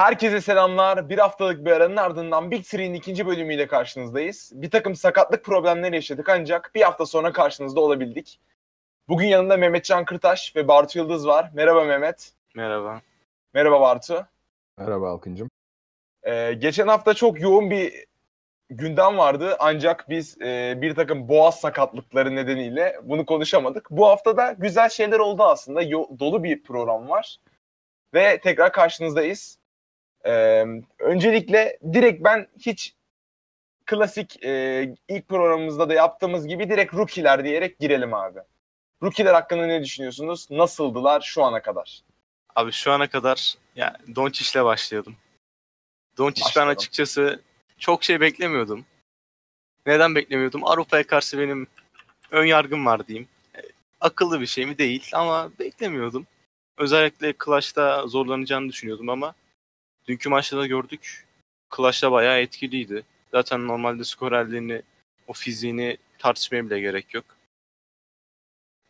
Herkese selamlar. Bir haftalık bir aranın ardından Big Three'nin ikinci bölümüyle karşınızdayız. Bir takım sakatlık problemleri yaşadık ancak bir hafta sonra karşınızda olabildik. Bugün yanında Mehmet Can Kırtaş ve Bartu Yıldız var. Merhaba Mehmet. Merhaba. Merhaba Bartu. Merhaba Alkıncım. Ee, geçen hafta çok yoğun bir gündem vardı ancak biz e, bir takım boğaz sakatlıkları nedeniyle bunu konuşamadık. Bu hafta da güzel şeyler oldu aslında. Yo- dolu bir program var. Ve tekrar karşınızdayız. Ee, öncelikle direkt ben hiç klasik e, ilk programımızda da yaptığımız gibi direkt rookie'ler diyerek girelim abi. Rookie'ler hakkında ne düşünüyorsunuz? Nasıldılar şu ana kadar? Abi şu ana kadar ya Doncic'le başlayalım. Doncic ben açıkçası çok şey beklemiyordum. Neden beklemiyordum? Avrupa'ya karşı benim ön yargım var diyeyim. E, akıllı bir şey mi değil ama beklemiyordum. Özellikle Clash'ta zorlanacağını düşünüyordum ama dünkü maçta da gördük. Clash'ta bayağı etkiliydi. Zaten normalde skorerliğini, o fiziğini tartışmaya bile gerek yok.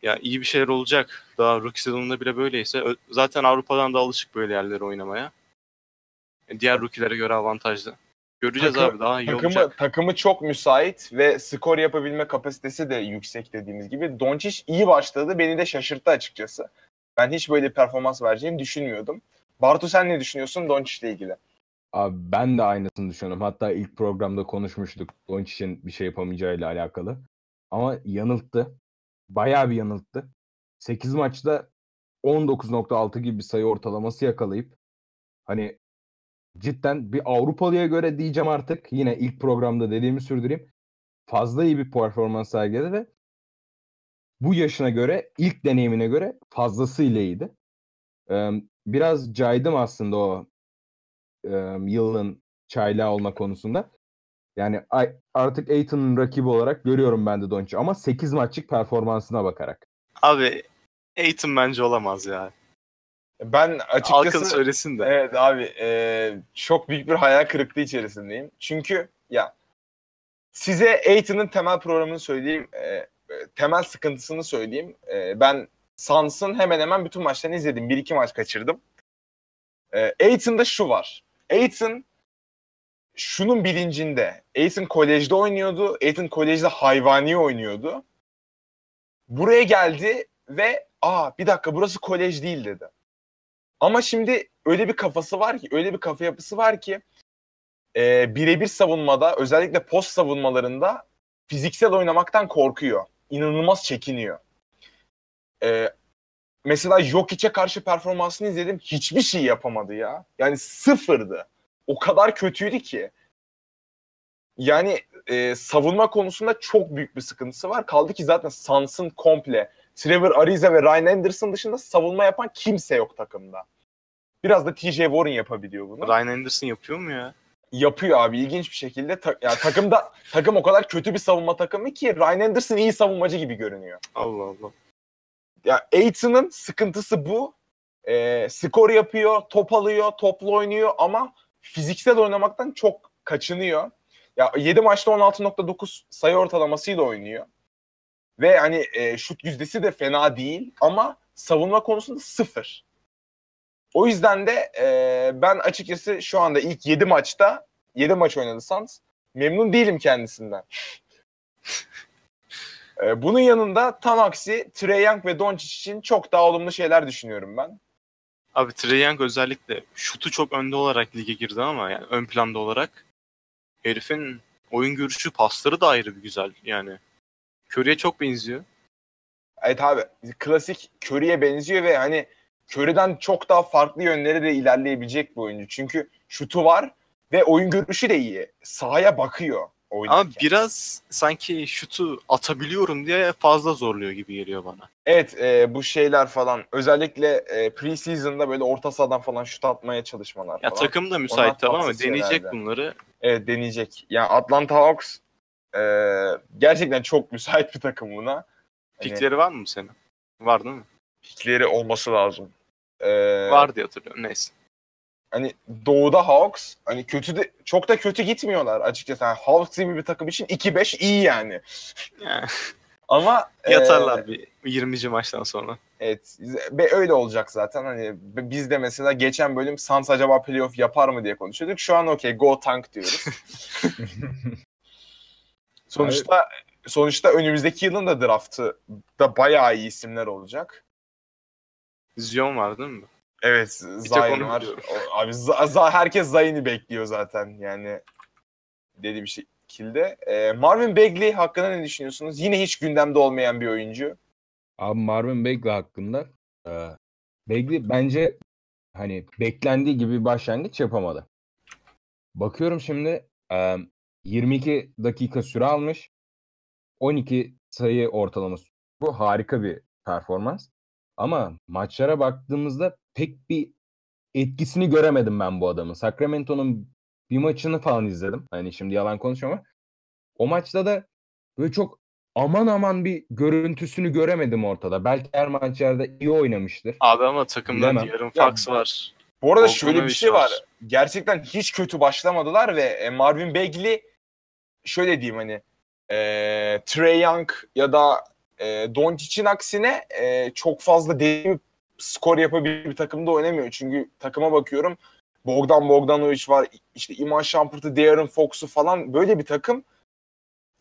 Ya iyi bir şeyler olacak. Daha rookie sezonunda bile böyleyse. Zaten Avrupa'dan da alışık böyle yerlere oynamaya. E, Diğer rookielere göre avantajlı. Göreceğiz Takım- abi daha iyi Takımı, olacak. takımı çok müsait ve skor yapabilme kapasitesi de yüksek dediğimiz gibi. Doncic iyi başladı. Beni de şaşırttı açıkçası. Ben hiç böyle performans vereceğini düşünmüyordum. Bartu sen ne düşünüyorsun Doncic ile ilgili? Abi ben de aynısını düşünüyorum. Hatta ilk programda konuşmuştuk Doncic'in bir şey yapamayacağıyla alakalı. Ama yanılttı. Bayağı bir yanılttı. 8 maçta 19.6 gibi bir sayı ortalaması yakalayıp hani cidden bir Avrupalıya göre diyeceğim artık yine ilk programda dediğimi sürdüreyim. Fazla iyi bir performans sergiledi ve bu yaşına göre ilk deneyimine göre fazlasıyla iyiydi. Biraz caydım aslında o e, yılın çaylağı olma konusunda. Yani artık Aiton'un rakibi olarak görüyorum ben de Doncic ama 8 maçlık performansına bakarak. Abi Aiton bence olamaz ya. Ben Halkın açıkçası söylesin de. Evet abi e, çok büyük bir hayal kırıklığı içerisindeyim. Çünkü ya size Aiton'un temel programını söyleyeyim. e, temel sıkıntısını söyleyeyim. E, ben Suns'ın hemen hemen bütün maçlarını izledim. Bir iki maç kaçırdım. E, Aiton'da şu var. Aiton şunun bilincinde. Aiton kolejde oynuyordu. Aiton kolejde hayvani oynuyordu. Buraya geldi ve aa bir dakika burası kolej değil dedi. Ama şimdi öyle bir kafası var ki, öyle bir kafa yapısı var ki e, birebir savunmada, özellikle post savunmalarında fiziksel oynamaktan korkuyor. İnanılmaz çekiniyor. E, mesela Jokic'e karşı performansını izledim. Hiçbir şey yapamadı ya. Yani sıfırdı. O kadar kötüydü ki. Yani e, savunma konusunda çok büyük bir sıkıntısı var. Kaldı ki zaten Suns'ın komple Trevor Ariza ve Ryan Anderson dışında savunma yapan kimse yok takımda. Biraz da TJ Warren yapabiliyor bunu. Ryan Anderson yapıyor mu ya? Yapıyor abi ilginç bir şekilde. Ta- yani takımda takım o kadar kötü bir savunma takımı ki Ryan Anderson iyi savunmacı gibi görünüyor. Allah Allah. Ya Aiton'un sıkıntısı bu. Ee, skor yapıyor, top alıyor, toplu oynuyor ama fiziksel oynamaktan çok kaçınıyor. Ya 7 maçta 16.9 sayı ortalamasıyla oynuyor. Ve hani e, şut yüzdesi de fena değil ama savunma konusunda sıfır. O yüzden de e, ben açıkçası şu anda ilk 7 maçta 7 maç oynadı Suns. Memnun değilim kendisinden. E, bunun yanında tam aksi Trey Young ve Doncic için çok daha olumlu şeyler düşünüyorum ben. Abi Trae Young özellikle şutu çok önde olarak lige girdi ama yani ön planda olarak herifin oyun görüşü, pasları da ayrı bir güzel yani. Curry'e çok benziyor. Evet abi klasik Curry'e benziyor ve hani Curry'den çok daha farklı yönleri de ilerleyebilecek bir oyuncu. Çünkü şutu var ve oyun görüşü de iyi. Sahaya bakıyor oynarken. Ama biraz sanki şutu atabiliyorum diye fazla zorluyor gibi geliyor bana. Evet e, bu şeyler falan özellikle e, preseason'da böyle orta sahadan falan şut atmaya çalışmalar Ya falan. takım da müsait ama tatsız deneyecek bunları. Evet deneyecek. Yani Atlanta Hawks e, gerçekten çok müsait bir takım buna. Hani Pikleri var mı senin? Var değil mi? pikleri olması lazım. E, Var diye hatırlıyorum. Neyse. Hani doğuda Hawks hani kötü de çok da kötü gitmiyorlar açıkçası. Yani Hawks gibi bir takım için 2-5 iyi yani. Ama e, yatarlar bir 20. maçtan sonra. Evet ve öyle olacak zaten. Hani biz de mesela geçen bölüm Suns acaba playoff yapar mı diye konuşuyorduk. Şu an okey go tank diyoruz. sonuçta sonuçta önümüzdeki yılın da draftı da bayağı iyi isimler olacak. Zion var değil mi? Evet, Zayn var. O, abi Z- herkes Zayn'i bekliyor zaten yani dedi bir şekilde. Ee, Marvin Bagley hakkında ne düşünüyorsunuz? Yine hiç gündemde olmayan bir oyuncu. Abi Marvin Bagley hakkında e, Bagley bence hani beklendiği gibi bir başlangıç yapamadı. Bakıyorum şimdi e, 22 dakika süre almış. 12 sayı ortalaması. Bu harika bir performans. Ama maçlara baktığımızda pek bir etkisini göremedim ben bu adamın. Sacramento'nun bir maçını falan izledim. Hani şimdi yalan konuşuyorum ama o maçta da böyle çok aman aman bir görüntüsünü göremedim ortada. Belki her maçlarda iyi oynamıştır. Abi ama takımda yarım fax var. Bu arada şöyle bir şey var. var. Gerçekten hiç kötü başlamadılar ve e, Marvin Bagley şöyle diyeyim hani e, Trey Young ya da e, Doncic'in aksine e, çok fazla derin skor yapabilir bir takımda oynamıyor. Çünkü takıma bakıyorum Bogdan Bogdanovic var, işte Iman Shumpert'ı, De'Aaron Fox'u falan böyle bir takım.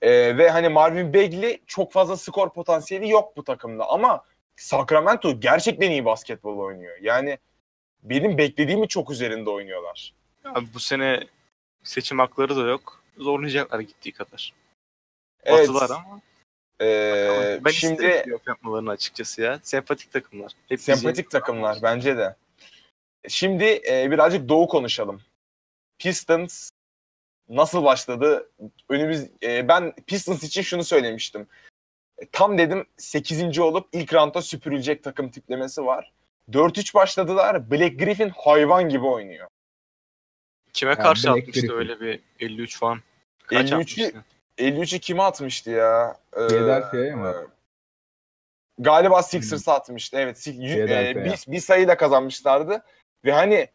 E, ve hani Marvin Bagley çok fazla skor potansiyeli yok bu takımda ama Sacramento gerçekten iyi basketbol oynuyor. Yani benim beklediğimi çok üzerinde oynuyorlar. Abi bu sene seçim hakları da yok. Zorlayacaklar gittiği kadar. Evet. Batılar ama. Ee, ben şimdi isterim yapmalarını açıkçası ya. Sempatik takımlar. Hep sempatik bizi... takımlar bence de. Şimdi e, birazcık Doğu konuşalım. Pistons nasıl başladı? Önümüz e, ben Pistons için şunu söylemiştim. E, tam dedim 8. olup ilk roundda süpürülecek takım tiplemesi var. 4-3 başladılar. Black Griffin hayvan gibi oynuyor. Kime yani karşı Black atmıştı Griffin. öyle bir 53 falan? Kaç 53'ü 53'ü kime atmıştı ya? Ee, Philadelphia'ya mı? Galiba Sixers'a atmıştı. Evet. E, bir, bir sayıyla kazanmışlardı. Ve hani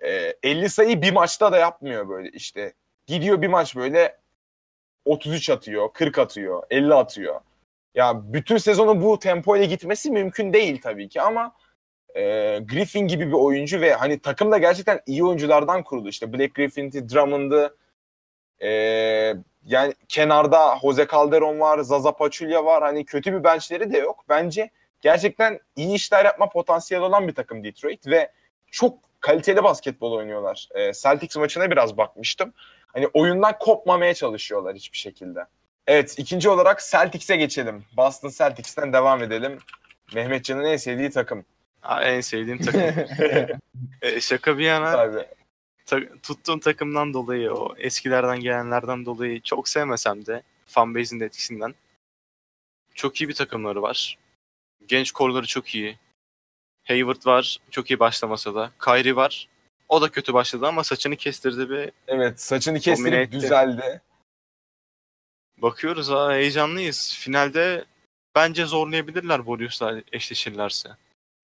e, 50 sayı bir maçta da yapmıyor böyle işte. Gidiyor bir maç böyle 33 atıyor, 40 atıyor, 50 atıyor. Ya bütün sezonu bu tempo ile gitmesi mümkün değil tabii ki ama e, Griffin gibi bir oyuncu ve hani takım da gerçekten iyi oyunculardan kuruldu. İşte Black Griffin'ti, Drummond'ı, e, yani kenarda Jose Calderon var, Zaza Pachulia var. Hani kötü bir benchleri de yok. Bence gerçekten iyi işler yapma potansiyeli olan bir takım Detroit ve çok kaliteli basketbol oynuyorlar. E, Celtics maçına biraz bakmıştım. Hani oyundan kopmamaya çalışıyorlar hiçbir şekilde. Evet ikinci olarak Celtics'e geçelim. Boston Celtics'ten devam edelim. Mehmetcan'ın en sevdiği takım. Ha, en sevdiğim takım. e, şaka bir yana Tabii. Ta- tuttuğum takımdan dolayı o eskilerden gelenlerden dolayı çok sevmesem de fanbase'in de etkisinden çok iyi bir takımları var. Genç korları çok iyi. Hayward var. Çok iyi başlamasa da. Kyrie var. O da kötü başladı ama saçını kestirdi bir. Evet saçını kestirip düzeldi. Bakıyoruz ha heyecanlıyız. Finalde bence zorlayabilirler Warriors'la eşleşirlerse.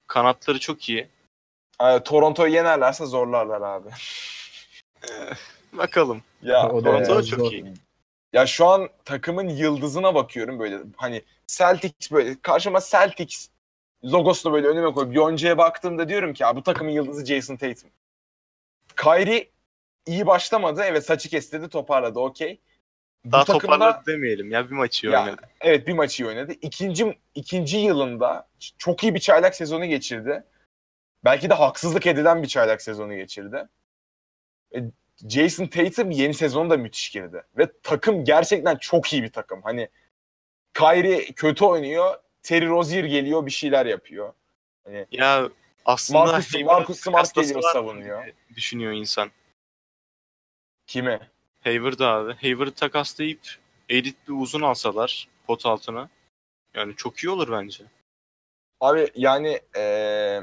Kanatları çok iyi. Ay, Toronto'yu yenerlerse zorlarlar abi. Bakalım. Ya Toronto da çok zor. iyi. Ya şu an takımın yıldızına bakıyorum böyle hani Celtics böyle karşıma Celtics logosunu böyle önüme koyup Yonca'ya baktığımda diyorum ki bu takımın yıldızı Jason Tatum. Kyrie iyi başlamadı. Evet saçı kestirdi toparladı okey. Daha takımda, toparladı demeyelim ya bir maçı iyi ya, oynadı. Evet bir maçı iyi oynadı. İkinci, ikinci yılında çok iyi bir çaylak sezonu geçirdi. Belki de haksızlık edilen bir çaylak sezonu geçirdi. E, Jason Tatum yeni sezonu da müthiş girdi. Ve takım gerçekten çok iyi bir takım. Hani Kyrie kötü oynuyor. Terry Rozier geliyor bir şeyler yapıyor. Hani ya aslında Marcus, Marcus Smart geliyor savunuyor. Düşünüyor insan. Kime? Hayward abi. Hayward'ı takaslayıp edit bir uzun alsalar pot altına. Yani çok iyi olur bence. Abi yani ee,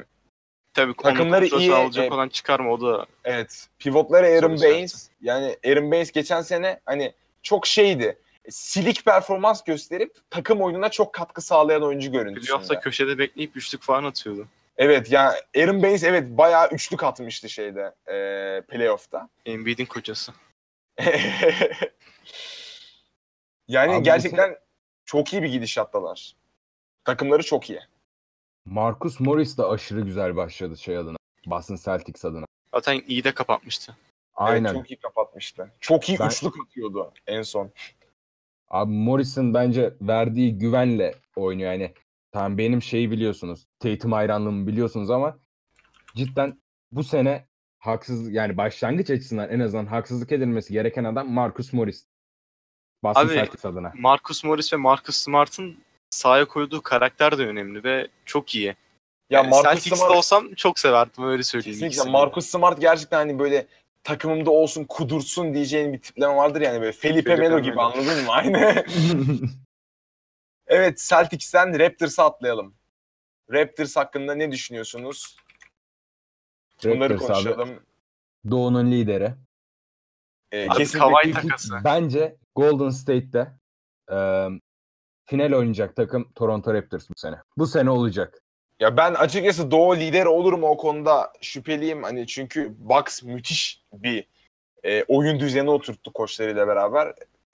Tabii takımları iyi alacak e, olan çıkarma o da. Evet. Pivotları Aaron Baines. Yani Aaron Baines geçen sene hani çok şeydi silik performans gösterip takım oyununa çok katkı sağlayan oyuncu görüntüsünde. Playoff'ta köşede bekleyip üçlük falan atıyordu. Evet ya yani Aaron Baines evet bayağı üçlük atmıştı şeyde e, playoff'ta. Embiid'in kocası. yani Abi gerçekten çok iyi bir gidişattalar. Takımları çok iyi. Marcus Morris de aşırı güzel başladı şey adına. Boston Celtics adına. Zaten iyi de kapatmıştı. Aynen. Evet, çok iyi kapatmıştı. Çok iyi Ben- üçlük atıyordu en son. Abi Morris'in bence verdiği güvenle oynuyor. Yani tamam benim şeyi biliyorsunuz. Tatum hayranlığımı biliyorsunuz ama cidden bu sene haksız yani başlangıç açısından en azından haksızlık edilmesi gereken adam Marcus Morris. Boston Abi, Celtics adına. Marcus Morris ve Marcus Smart'ın sahaya koyduğu karakter de önemli ve çok iyi. Ya Yani Marcus Celtics'te Smart olsam çok severdim öyle söyleyeyim. kesinlikle. Marcus Smart gerçekten hani böyle takımımda olsun kudursun diyeceğin bir tipleme vardır yani böyle Felipe, Felipe Melo gibi Melo. anladın mı? Aynı. evet Celtics'ten Raptors'a atlayalım. Raptors hakkında ne düşünüyorsunuz? Bunları Raptors abi, konuşalım. Doğu'nun lideri. Ee, Abi kesinlikle takası. Bence Golden State'te e, final oynayacak takım Toronto Raptors bu sene. Bu sene olacak. Ya ben açıkçası Doğu lideri olur mu o konuda şüpheliyim. Hani çünkü Bucks müthiş bir e, oyun düzeni oturttu koçlarıyla beraber.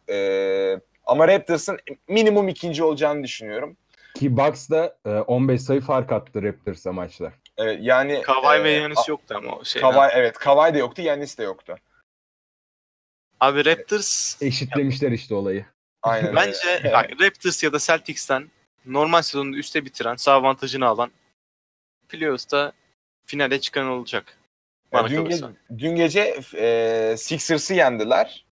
E, ama Raptors'ın minimum ikinci olacağını düşünüyorum. Ki Bucks da e, 15 sayı fark attı Raptors'a maçta. Evet, yani Kawhi e, ve Giannis yoktu ama o şeyden. Kawhi, evet Kawhi de yoktu, Giannis de yoktu. Abi Raptors Eşitlemişler işte olayı. Aynen. öyle. bence bak, Raptors ya da Celtics'ten normal sezonda üste bitiren, sağ avantajını alan playoff'ta finale çıkan olacak. Bana dün, kalırsa. ge- dün gece e, Sixers'ı yendiler.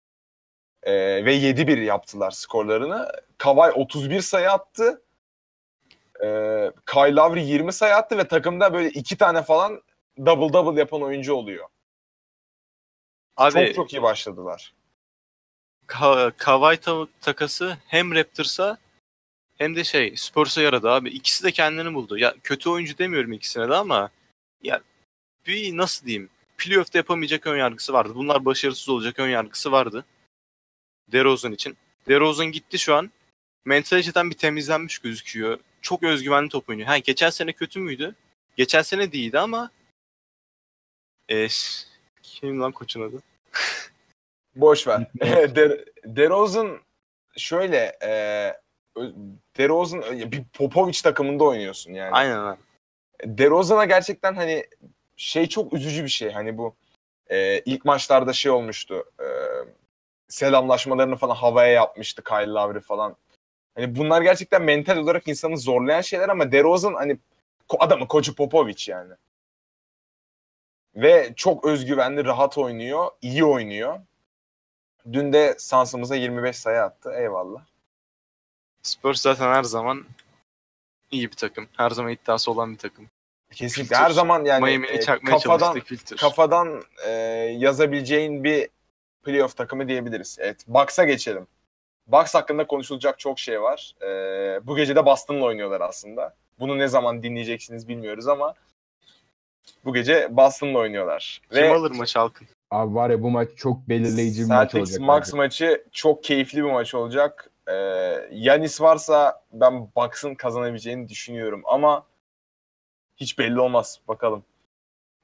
E, ve 7-1 yaptılar skorlarını. Kawhi 31 sayı attı. E, Kyle Lowry 20 sayı attı ve takımda böyle iki tane falan double double yapan oyuncu oluyor. Abi çok çok iyi başladılar. Ka- Kawhi ta- takası hem Raptors'a hem de şey Spurs'a yaradı abi. İkisi de kendini buldu. Ya kötü oyuncu demiyorum ikisine de ama ya bir nasıl diyeyim playoff'ta yapamayacak ön yargısı vardı. Bunlar başarısız olacak ön yargısı vardı. DeRozan için. DeRozan gitti şu an. Mentaliteden bir temizlenmiş gözüküyor. Çok özgüvenli top oynuyor. Ha geçen sene kötü müydü? Geçen sene değildi ama e, kim lan koçun adı? Boş ver. De, DeRozan şöyle e, DeRozan bir Popovic takımında oynuyorsun yani. Aynen abi. DeRozan'a gerçekten hani şey çok üzücü bir şey. Hani bu e, ilk maçlarda şey olmuştu. E, selamlaşmalarını falan havaya yapmıştı Kyle Lowry falan. Hani bunlar gerçekten mental olarak insanı zorlayan şeyler ama DeRozan hani adamı koçu Popovic yani. Ve çok özgüvenli, rahat oynuyor, iyi oynuyor. Dün de Suns'ımıza 25 sayı attı. Eyvallah. Spurs zaten her zaman iyi bir takım. Her zaman iddiası olan bir takım. Kesinlikle Filter. her zaman yani e, kafadan kafadan e, yazabileceğin bir playoff takımı diyebiliriz. Evet, Bucks'a geçelim. Bucks hakkında konuşulacak çok şey var. E, bu gece de Boston'la oynuyorlar aslında. Bunu ne zaman dinleyeceksiniz bilmiyoruz ama bu gece Boston'la oyıyorlar. Kim alır maçı Halkın? Abi var ya bu maç çok belirleyici bir maç Celtics olacak. Max bence. maçı çok keyifli bir maç olacak. E, Yanis varsa ben Bucks'ın kazanabileceğini düşünüyorum ama hiç belli olmaz. Bakalım.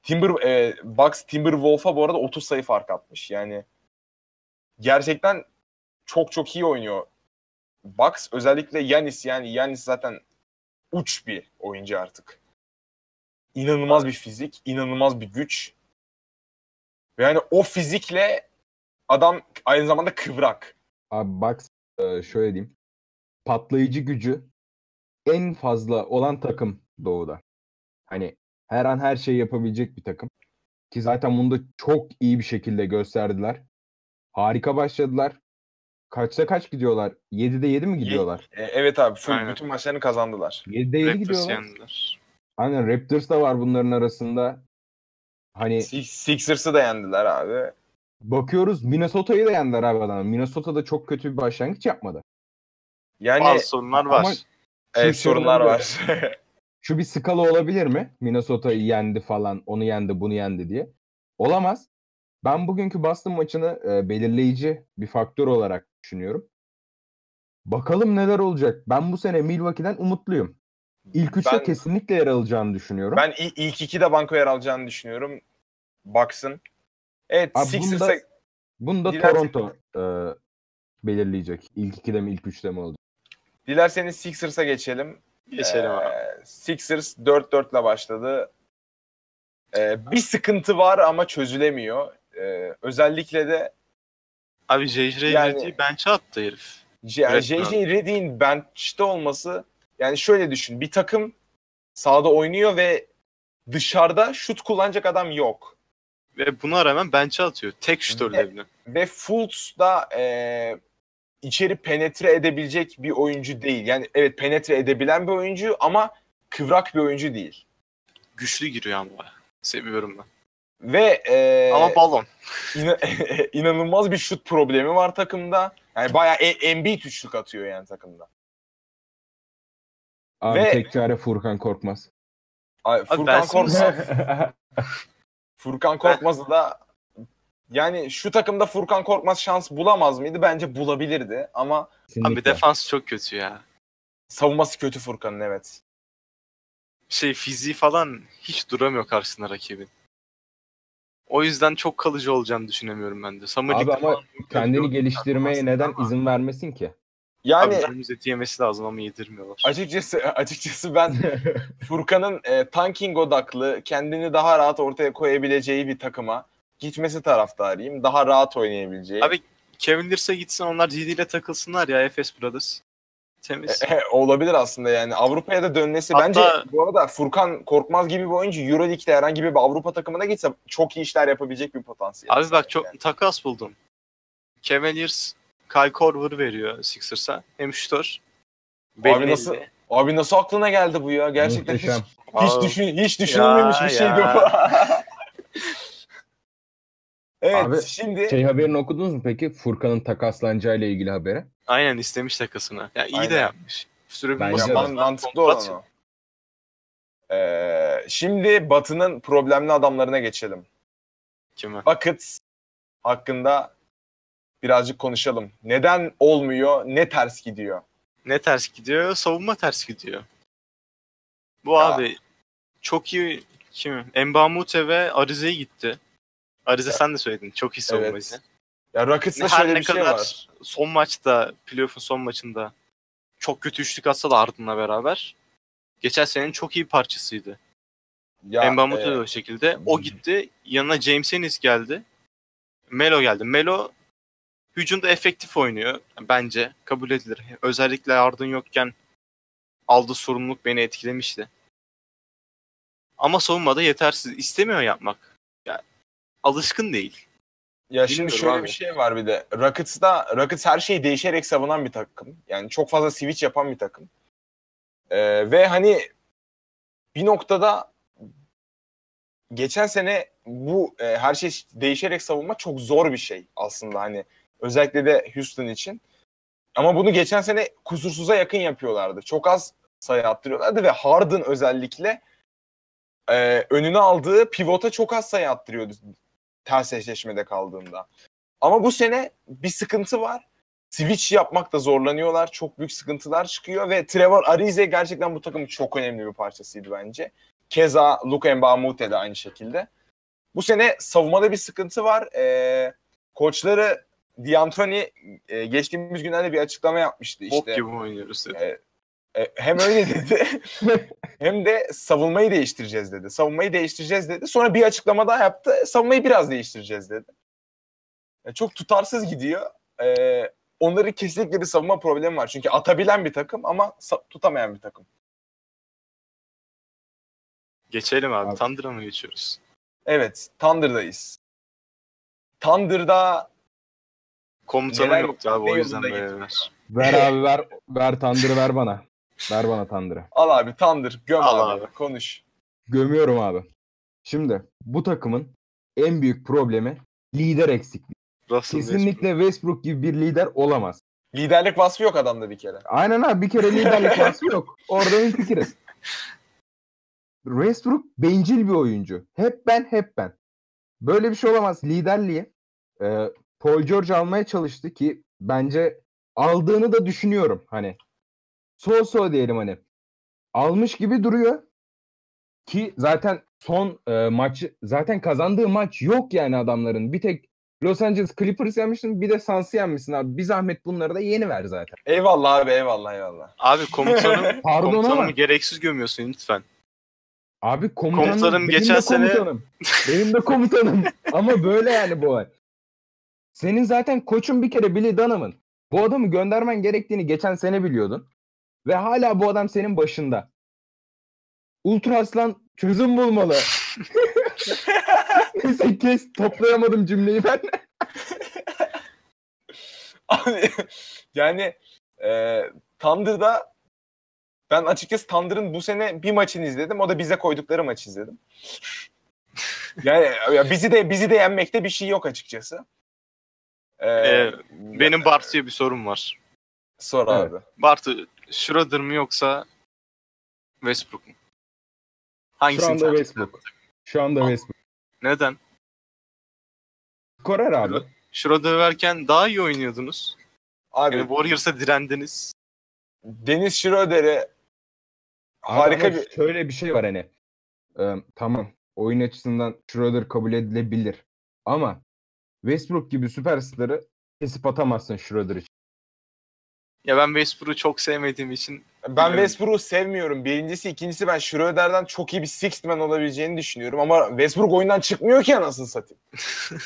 Timber e, Bucks Timberwolf'a bu arada 30 sayı fark atmış. Yani gerçekten çok çok iyi oynuyor. Bucks özellikle Yanis yani Yanis zaten uç bir oyuncu artık. İnanılmaz bir fizik, inanılmaz bir güç. Ve yani o fizikle adam aynı zamanda kıvrak. Abi bak e, şöyle diyeyim. Patlayıcı gücü en fazla olan takım Doğu'da. Hani her an her şeyi yapabilecek bir takım. Ki zaten bunu da çok iyi bir şekilde gösterdiler. Harika başladılar. Kaçta kaç gidiyorlar? 7'de 7 mi gidiyorlar? E, evet abi full Aynen. bütün maçlarını kazandılar. 7'de 7 Raptors gidiyorlar. yendiler. Aynen Raptors da var bunların arasında. Hani Six- Sixers'ı da yendiler abi. bakıyoruz Minnesota'yı da yendiler abi adam. Minnesota da çok kötü bir başlangıç yapmadı. Yani Bazı sorunlar var. ama- evet, sorunlar var. Şu bir skala olabilir mi? Minnesota'yı yendi falan, onu yendi, bunu yendi diye. Olamaz. Ben bugünkü Boston maçını e, belirleyici bir faktör olarak düşünüyorum. Bakalım neler olacak. Ben bu sene Milwaukee'den umutluyum. İlk üçte Ben- kesinlikle yer alacağını düşünüyorum. ben i- ilk iki de banko yer alacağını düşünüyorum. Bucks'ın. Evet Abi Sixers'a bunda- Bunu da Dilerseniz- Toronto e, belirleyecek. İlk ikide mi ilk üçte mi olacak? dilerseniz Sixers'a geçelim. Geçelim abi. Ee, Sixers 4-4 ile başladı. Ee, bir sıkıntı var ama çözülemiyor. Ee, özellikle de Abi JJ Yani- Redick'i bench'e attı herif. JJ Redick'in bench'te olması yani şöyle düşün. Bir takım sahada oynuyor ve dışarıda şut kullanacak adam yok. Ve buna rağmen bench'e atıyor. Tek şutörlerini. Ve Fultz da e, içeri penetre edebilecek bir oyuncu değil. Yani evet penetre edebilen bir oyuncu ama kıvrak bir oyuncu değil. Güçlü giriyor ama. Seviyorum ben. Ve e, Ama balon. ina- inanılmaz bir şut problemi var takımda. Yani bayağı e- Embiid üçlük atıyor yani takımda. Abi Ve- tek çare Furkan Korkmaz. Ay, Abi Furkan ben sana- Korkmaz, Furkan Korkmaz'ı da yani şu takımda Furkan Korkmaz şans bulamaz mıydı? Bence bulabilirdi ama Abi Kesinlikle. defans çok kötü ya. savunması kötü Furkan'ın evet. Şey fiziği falan hiç duramıyor karşısında rakibin. O yüzden çok kalıcı olacağını düşünemiyorum ben de. Summer Abi ama kendini geliştirmeye neden ama- izin vermesin ki? Yani Abi eti yemesi lazım ama yedirmiyorlar. açıkçası açıkçası ben Furkan'ın e, tanking odaklı, kendini daha rahat ortaya koyabileceği bir takıma gitmesi taraftarıyım. Daha rahat oynayabileceği. Abi Kevin Lears'e gitsin onlar GD ile takılsınlar ya Efes Brothers. Temiz. E, olabilir aslında yani. Avrupa'ya da dönmesi Hatta- bence bu arada Furkan Korkmaz gibi bir oyuncu Euroleague'de herhangi bir Avrupa takımına gitse çok iyi işler yapabilecek bir potansiyel. Abi bak çok Yani. takas buldum. Cavaliers Kyle Korver veriyor Sixers'a. Hem şutör. Abi nasıl- Abi nasıl aklına geldi bu ya? Gerçekten hiç, hiç, düşün, hiç düşünülmemiş Ya, bir şeydi ya. bu. evet Abi, şimdi Şey haberini okudunuz mu peki? Furkan'ın takaslanacağı ilgili haberi. Aynen istemiş takasını. Ya iyi de Aynen. yapmış. Süre Bence bulması de. man- lazım. mantıklı olan. Ee, şimdi Batı'nın problemli adamlarına geçelim. Kime? Buckets hakkında birazcık konuşalım. Neden olmuyor? Ne ters gidiyor? Ne ters gidiyor? Savunma ters gidiyor. Bu Ya. abi çok iyi kim? Mbamute ve Arize'ye gitti. Arize sen de söyledin. Çok iyi savunmacı. Ya Rockets'ta Her şöyle ne bir şey kadar var. son maçta, playoff'un son maçında çok kötü üçlük atsa da Harden'la beraber geçen senenin çok iyi parçasıydı. Ya, Mbamute e, de o şekilde. O gitti. Yanına James Ennis geldi. Melo geldi. Melo hücumda efektif oynuyor bence. Kabul edilir. Özellikle Harden yokken aldığı sorumluluk beni etkilemişti. Ama savunmada yetersiz. İstemiyor yapmak. Ya, alışkın değil. Ya şimdi Bilmiyorum şöyle abi. bir şey var bir de. Rockets'da Rockets her şeyi değişerek savunan bir takım. Yani çok fazla switch yapan bir takım. Ee, ve hani bir noktada geçen sene bu e, her şey değişerek savunma çok zor bir şey aslında hani özellikle de Houston için. Ama bunu geçen sene kusursuza yakın yapıyorlardı. Çok az sayı attırıyorlardı ve Harden özellikle e, önüne aldığı pivota çok az sayı attırıyordu ters eşleşmede kaldığında. Ama bu sene bir sıkıntı var. Switch yapmakta zorlanıyorlar. Çok büyük sıkıntılar çıkıyor ve Trevor Arize gerçekten bu takımın çok önemli bir parçasıydı bence. Keza Luka Mbamute de aynı şekilde. Bu sene savunmada bir sıkıntı var. Ee, koçları D'Antoni e, geçtiğimiz günlerde bir açıklama yapmıştı Bok işte. gibi oynuyoruz dedi. E, e, hem öyle dedi hem de savunmayı değiştireceğiz dedi. Savunmayı değiştireceğiz dedi. Sonra bir açıklama daha yaptı. Savunmayı biraz değiştireceğiz dedi. E, çok tutarsız gidiyor. E, onların kesinlikle bir savunma problemi var. Çünkü atabilen bir takım ama sa- tutamayan bir takım. Geçelim abi. Abi. Thunder'a mı geçiyoruz? Evet, Thunder'dayız. Thunder'da Komutanım Neler- yoktu abi o yüzden böyle ver. Ver abi ver. Ver Tandır'ı ver bana. Ver bana Tandır'ı. al abi Thunder, göm Al abi, abi. konuş. Gömüyorum abi. Şimdi bu takımın en büyük problemi lider eksikliği. Russell Kesinlikle Westbrook gibi bir lider olamaz. Liderlik vasfı yok adamda bir kere. Aynen abi bir kere liderlik vasfı yok. Orada en fikiriz. Westbrook bencil bir oyuncu. Hep ben hep ben. Böyle bir şey olamaz. Liderliği e, Paul George almaya çalıştı ki bence aldığını da düşünüyorum. Hani so so diyelim hani. Almış gibi duruyor. Ki zaten son e, maçı zaten kazandığı maç yok yani adamların. Bir tek Los Angeles Clippers yenmişsin bir de Suns'ı yenmişsin abi. Bir zahmet bunları da yeni ver zaten. Eyvallah abi eyvallah eyvallah. Abi komutanım, Pardon komutanımı ama gereksiz gömüyorsun lütfen. abi komutanım, Komutanım benim geçen de sene- komutanım. benim de komutanım. ama böyle yani bu olay. Senin zaten koçun bir kere Billy Donovan. Bu adamı göndermen gerektiğini geçen sene biliyordun. Ve hala bu adam senin başında. Ultra Aslan çözüm bulmalı. Neyse kes toplayamadım cümleyi ben. Abi yani e, Thunder'da ben açıkçası Thunder'ın bu sene bir maçını izledim. O da bize koydukları maçı izledim. yani ya bizi de bizi de yenmekte bir şey yok açıkçası. E, Ee, Benim Bartu'ya bir sorum var. Sor Evet. abi. Bartu, Schroeder mı yoksa Westbrook mu? Şu Hangisini anda tercih Westbrook. Şu anda Westbrook. Neden? Skorer abi. Schroeder verken daha iyi oynuyordunuz. Abi Yani Warriors'a direndiniz. Deniz Schroeder'i Abi harika bir Şöyle bir şey var hani. Ee, tamam. Oyun açısından Schroeder kabul edilebilir. Ama Westbrook gibi süperstarı kesip atamazsın Schroeder için. Ya ben Westbrook'u çok sevmediğim için Ben. Westbrook'u sevmiyorum. Birincisi, ikincisi ben Schroeder'den çok iyi bir sixth man olabileceğini düşünüyorum. Ama Westbrook oyundan çıkmıyor ki anasını satayım.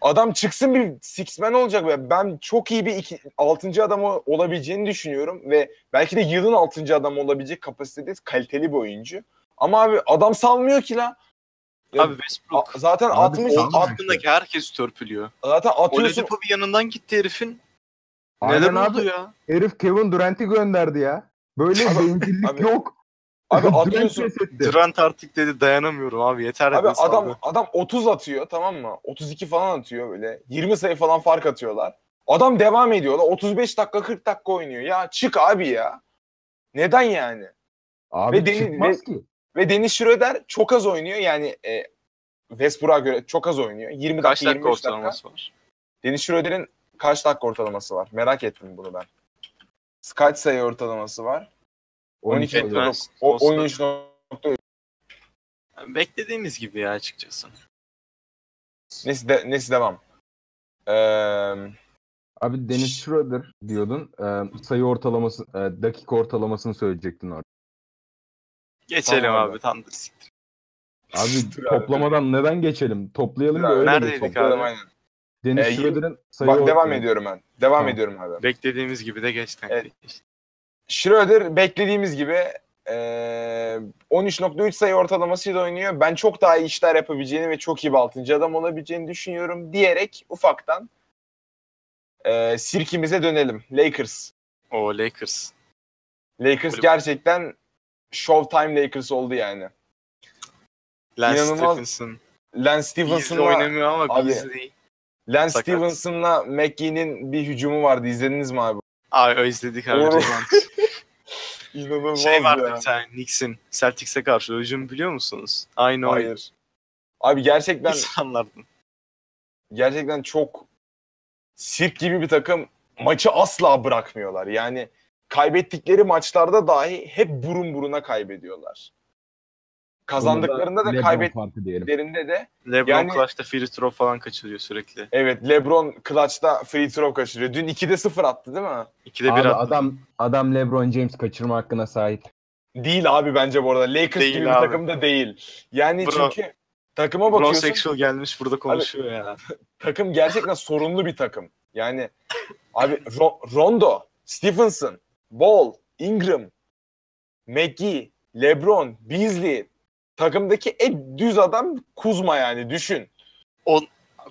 Adam çıksın bir six man olacak. ve Ben çok iyi bir iki, altıncı adam olabileceğini düşünüyorum. Ve belki de yılın altıncı adam olabilecek kapasitede kaliteli bir oyuncu. Ama abi adam salmıyor ki la. Ya, abi Westbrook a- zaten Abi 60 salmıyor. at- hakkındaki herkes törpülüyor. zaten atıyorsun. Oladipo bir yanından gitti herifin. Aynen Neden abi. oldu ya? Herif Kevin Durant'i gönderdi ya. Böyle Abi- bencillik abi- yok. Abi Durant atıyorsun. Durant artık dedi dayanamıyorum abi yeter Abi adam saldı. adam 30 atıyor tamam mı? 32 falan atıyor böyle. 20 sayı falan fark atıyorlar. Adam devam ediyor. 35 dakika 40 dakika oynuyor. Ya çık abi ya. Neden yani? Abi Ve Deni- çıkmaz ve- ki. Ve Dennis Schroeder çok az oynuyor. Yani e, Westbrook'a göre çok az oynuyor. 20 Kaç dakika, dakika 25 dakika. ortalaması var? Dennis Schroeder'in kaç dakika ortalaması var? Merak ettim bunu ben. Kaç sayı ortalaması var? 12 etmez. nokta- o- Olsa- 13 nokta- Yani beklediğimiz gibi ya açıkçası. Neyse, de, neyse devam. Eee Abi Dennis Schroeder diyordun. Ee, sayı ortalaması, e, dakika ortalamasını söyleyecektin orada. Geçelim Tamam abi Thunder siktir. Abi abi, toplamadan neden geçelim? Toplayalım da abi, öyle neredeydik geçelim. abi? aynen. Dennis Ee, Schroeder'in sayı Bak devam ortalaması. ediyorum ben. Devam Tamam. ediyorum abi. Beklediğimiz gibi de geçti. Evet. Schroeder beklediğimiz gibi eee 13.3 sayı ortalamasıyla oynuyor. Ben çok daha iyi işler yapabileceğini ve çok iyi bir 6. adam olabileceğini düşünüyorum diyerek ufaktan eee sirkimize dönelim. Lakers. O Lakers. Lakers Kulüp- gerçekten Showtime Lakers oldu yani. Lance İnanılmaz Stephenson. Lance Beasley Stevenson'la oynamıyor ama Abi. Lance sakat. Stevenson'la McGee'nin bir hücumu vardı. İzlediniz mi abi? Ay o izledik abi. İnanılmaz şey vardı ya. bir tane Celtics'e karşı hücum biliyor musunuz? Aynı oyun. Hayır. Abi gerçekten İnsanlardan. gerçekten çok sirk gibi bir takım maçı asla bırakmıyorlar. Yani kaybettikleri maçlarda dahi hep burun buruna kaybediyorlar. Kazandıklarında da diyelim. kaybettiklerinde de LeBron Yani- Clutch'ta free throw falan kaçırıyor sürekli. evet LeBron clutch'ta free throw kaçırıyor. Dün 2'de 0 attı değil mi? İkide bir Abi attı. adam adam LeBron James kaçırma hakkına sahip. Değil abi bence bu arada. Lakers Değil gibi bir abi. takım da değil. Yani Bro- çünkü takıma bakıyorsun. Brosexual gelmiş burada konuşuyor ya. takım gerçekten sorunlu bir takım. Yani abi Ro- Rondo, Stephenson, Ball, Ingram, McGee, LeBron, Beasley takımdaki en düz adam Kuzma yani düşün.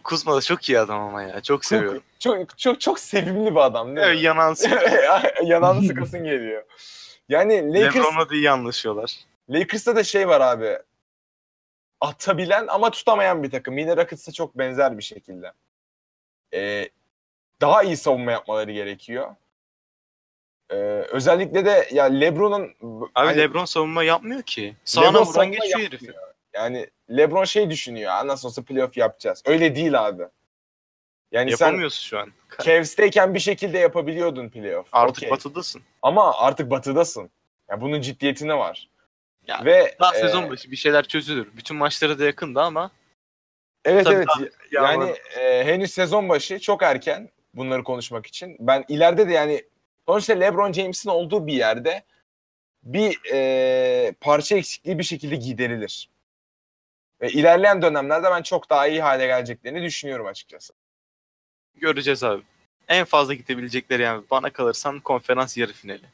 Kuzma da çok iyi adam ama ya. Çok seviyorum. Çok çok çok, çok sevimli bir adam değil Evet, mi? yanan Yanağını sıkasın geliyor. Yani Lakers LeBron'la da iyi anlaşıyorlar. Lakers'ta da şey var abi. Atabilen ama tutamayan bir takım. Yine Rockets'a çok benzer bir şekilde. Ee, daha iyi savunma yapmaları gerekiyor. Ee, özellikle de ya LeBron'un Abi hani LeBron savunma yapmıyor ki. Sağına vuran geçiyor yapmıyor. herifi. yani LeBron şey düşünüyor. "Aa, Nasıl olsa playoff yapacağız. Öyle değil abi. Yani sen Yapamıyorsun şu an. Cavs'teyken bir şekilde yapabiliyordun playoff. Artık Okey. batıdasın. Ama artık batıdasın. Ya bunun ciddiyetine var. Ya, Ve Daha e, sezon başı bir şeyler çözülür. Bütün maçları da yakındı ama Evet Tabii evet. Yani e, henüz sezon başı çok erken bunları konuşmak için. Ben ileride de yani sonuçta LeBron James'in olduğu bir yerde bir e, parça eksikliği bir şekilde giderilir. Ve ilerleyen dönemlerde ben çok daha iyi hale geleceklerini düşünüyorum açıkçası. göreceğiz abi. En fazla gidebilecekleri yani bana kalırsan konferans yarı finali.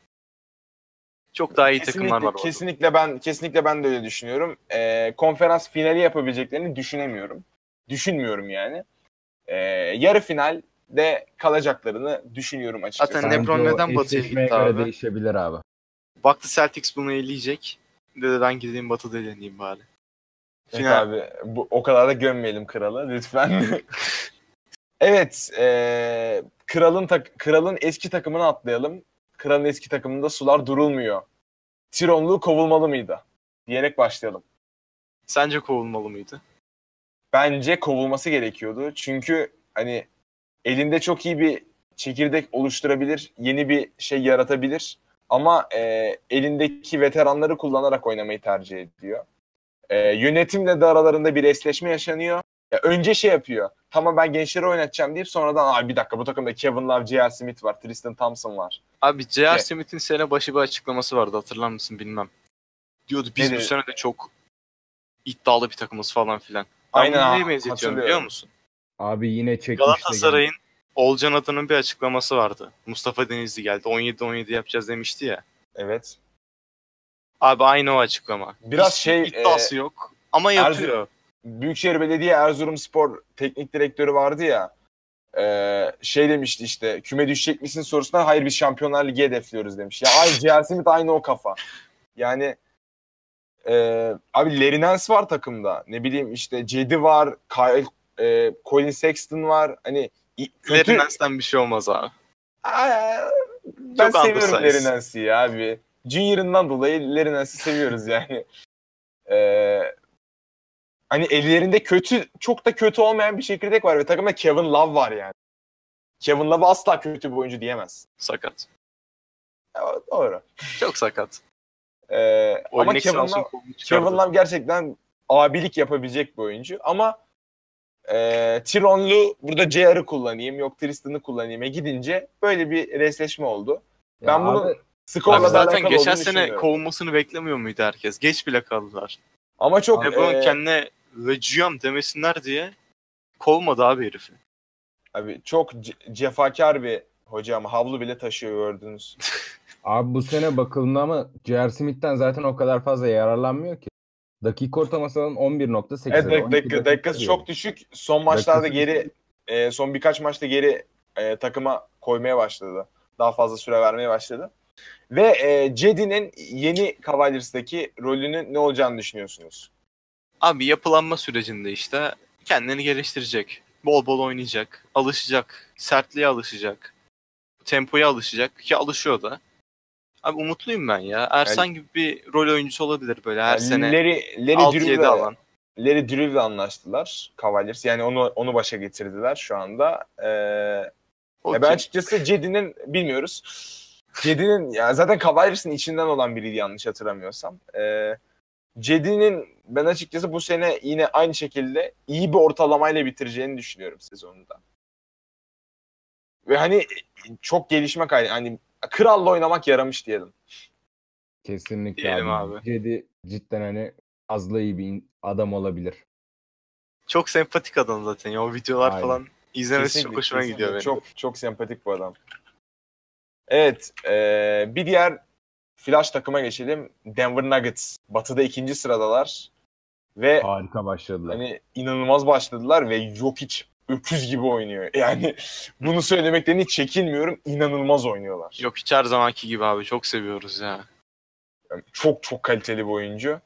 Çok daha iyi takımlar var orada. Kesinlikle ben kesinlikle ben de öyle düşünüyorum. E, konferans finali yapabileceklerini düşünemiyorum. Düşünmüyorum yani. E, yarı finalde kalacaklarını düşünüyorum açıkçası. Zaten LeBron neden Batı'ya gitti abi? değişebilir abi. Baktı Celtics bunu eleyecek. Dedi ben gideyim Batı'da eleneyim bari. Evet Final. abi bu, o kadar da gömmeyelim kralı lütfen. evet e, kralın tak, kralın eski takımını atlayalım. Kralın eski takımında sular durulmuyor. Tironlu kovulmalı mıydı? Diyerek başlayalım. Sence kovulmalı mıydı? Bence kovulması gerekiyordu. Çünkü hani elinde çok iyi bir çekirdek oluşturabilir, yeni bir şey yaratabilir. Ama e, elindeki veteranları kullanarak oynamayı tercih ediyor. E, yönetimle de aralarında bir eşleşme yaşanıyor. Ya önce şey yapıyor. Tamam ben gençleri oynatacağım deyip sonradan Aa, bir dakika bu takımda Kevin Love, J.R. Smith var, Tristan Thompson var. Abi J.R. Evet. Smith'in sene başı bir açıklaması vardı hatırlar mısın bilmem. Diyordu biz Ne bu sene de çok iddialı bir takımız falan filan. Ben Aynen, bunu ha- neye benzetiyorum biliyor musun? Abi yine çekmiş de Galatasaray'ın Olcan adının bir açıklaması vardı. Mustafa Denizli geldi. 17-17 yapacağız demişti ya. Evet. Abi aynı o açıklama. Biraz Hiç şey, iddiası e, yok ama yapıyor. Büyükşehir Belediye Erzurumspor teknik direktörü vardı ya. e, şey demişti işte küme düşecek misin sorusuna hayır biz Şampiyonlar Ligi hedefliyoruz demiş. Ya aynı. Smith aynı o kafa. Yani e, abi Lerinens var takımda. Ne bileyim işte Cedi var. Kyle, e, Colin Sexton var. Hani kötü. Bir şey olmaz abi. Aa, ben Çok seviyorum. Lerinens'i ya abi. Junior'ından dolayı Lerinens'i seviyoruz yani. Ee, hani ellerinde kötü, çok da kötü olmayan bir çekirdek var ve takımda Kevin Love var yani. Kevin Love asla kötü bir oyuncu diyemez. Sakat. Evet, doğru. Çok sakat. Ee, ama Kevin Love, Kevin Love gerçekten abilik yapabilecek bir oyuncu ama e, Tironlu burada JR'ı kullanayım yok Tristan'ı kullanayım'a gidince böyle bir resleşme oldu. Ya Ben bunu abi, skorla Abi zaten geçen sene kovulmasını beklemiyor muydu herkes? Geç bile kaldılar. Ama çok LeBron e, kendine Legion demesinler diye kovmadı abi herifi. abi çok ce- cefakar bir hocam havlu bile taşıyor gördünüz. abi bu sene bakıldığında ama J.R. Smith'ten zaten o kadar fazla yararlanmıyor ki. Dakika ortalamasının 11.8. Evet dak- 12 dakika, dakikası çok düşük. Son maçlarda Dakikası geri e, son birkaç maçta geri e, takıma koymaya başladı. Daha fazla süre vermeye başladı. Ve e, Cedi'nin yeni Cavaliers'daki rolünün ne olacağını düşünüyorsunuz? Abi yapılanma sürecinde işte kendini geliştirecek. Bol bol oynayacak. Alışacak. Sertliğe alışacak. Tempoya alışacak. Ki alışıyor da. Abi umutluyum ben ya. Ersan gibi bir rol oyuncusu olabilir böyle her Yani sene Larry, Larry 6-7 Drew'le- alan. Larry Drew'le anlaştılar Cavaliers. Yani onu onu başa getirdiler şu anda. Ee, Ya ben açıkçası Cedi'nin bilmiyoruz. Cedi'nin ya zaten Cavaliers'ın içinden olan biriydi yanlış hatırlamıyorsam. Ee, Cedi'nin ben açıkçası bu sene yine aynı şekilde iyi bir ortalamayla bitireceğini düşünüyorum sezonunda. Ve hani çok gelişme kaydı. Hani kralla oynamak yaramış diyelim. Kesinlikle Diyelim abi. abi. Cedi cidden hani fazla iyi bir adam olabilir. Çok sempatik adam zaten ya. O videolar Aynen. falan izlemesi Kesinlikle, çok hoşuma kesinlikle. gidiyor benim. Çok çok sempatik bu adam. Evet, ee, bir diğer flash takıma geçelim. Denver Nuggets. Batı'da ikinci sıradalar. Ve Harika başladılar. Hani inanılmaz başladılar ve Jokic öküz gibi oynuyor. Yani bunu söylemekten hiç çekinmiyorum. İnanılmaz oynuyorlar. Yok hiç her zamanki gibi abi. Çok seviyoruz ya. Yani çok çok kaliteli bir oyuncu.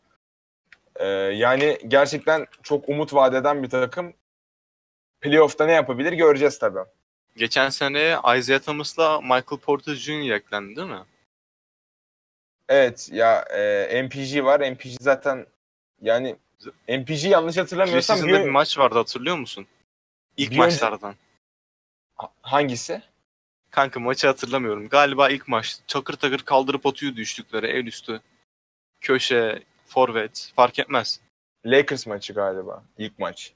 Ee, yani gerçekten çok umut vadeden bir takım. Playoff'ta ne yapabilir göreceğiz tabii. Geçen sene Isaiah Thomas'la Michael Porter Jr. eklendi değil mi? Evet ya e, MPG var. MPG zaten yani MPG yanlış hatırlamıyorsam bir, bir maç vardı hatırlıyor musun? İlk Bir önce- maçlardan. hangisi? Kanka maçı hatırlamıyorum. Galiba ilk maç. Çakır takır kaldırıp atıyordu üçlükleri el üstü. Köşe, forvet fark etmez. Lakers maçı galiba. ilk maç.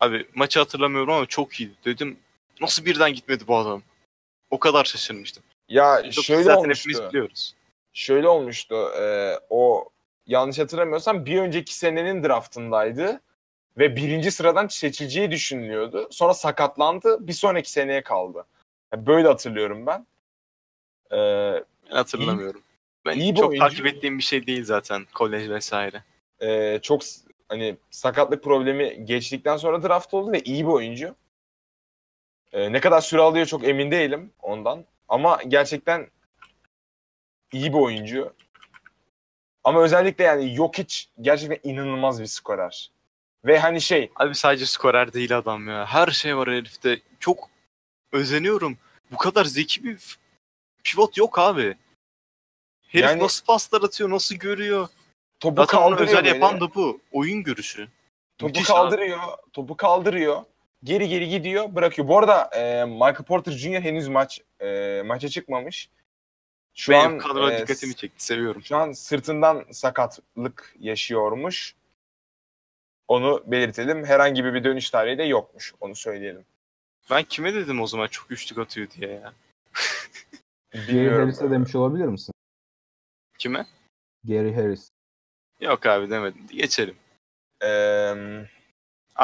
Abi maçı hatırlamıyorum ama çok iyiydi. Dedim nasıl birden gitmedi bu adam? O kadar şaşırmıştım. Ya Yok, şöyle zaten olmuştu. hepimiz biliyoruz. Şöyle olmuştu. e, o yanlış hatırlamıyorsam bir önceki senenin draftındaydı ve birinci sıradan seçileceği düşünülüyordu. Sonra sakatlandı. Bir sonraki seneye kaldı. Ya böyle hatırlıyorum ben. E, Ben hatırlamıyorum. Ben iyi çok oyuncu. takip ettiğim bir şey değil zaten kolej vesaire. e, çok hani sakatlık problemi geçtikten sonra draft oldu ve iyi bir oyuncu. E, ne kadar süre alıyor çok emin değilim ondan. Ama gerçekten iyi bir oyuncu. Ama özellikle yani Jokic gerçekten inanılmaz bir skorer. Ve hani şey Abi sadece skorer değil adam ya. Her şey var herifte. Çok özeniyorum. Bu kadar zeki bir pivot yok abi. Herif Yani- nasıl paslar atıyor, nasıl görüyor. topu Zaten onu özel böyle. yapan da bu. Oyun görüşü. Topu Müthiş kaldırıyor. Topu kaldırıyor. Geri geri gidiyor, bırakıyor. Bu arada e, Michael Porter Jr. henüz maç e, maça çıkmamış. Şu Benim an kadro e, dikkatimi çekti. Seviyorum. Şu an sırtından sakatlık yaşıyormuş. Onu belirtelim. Herhangi bir dönüş tarihi de yokmuş. Onu söyleyelim. Ben kime dedim o zaman çok üçlük atıyor diye ya. Gary. Harris'e demiş olabilir misin? Kime? Gary Harris. Yok abi demedim. Geçelim. Ee,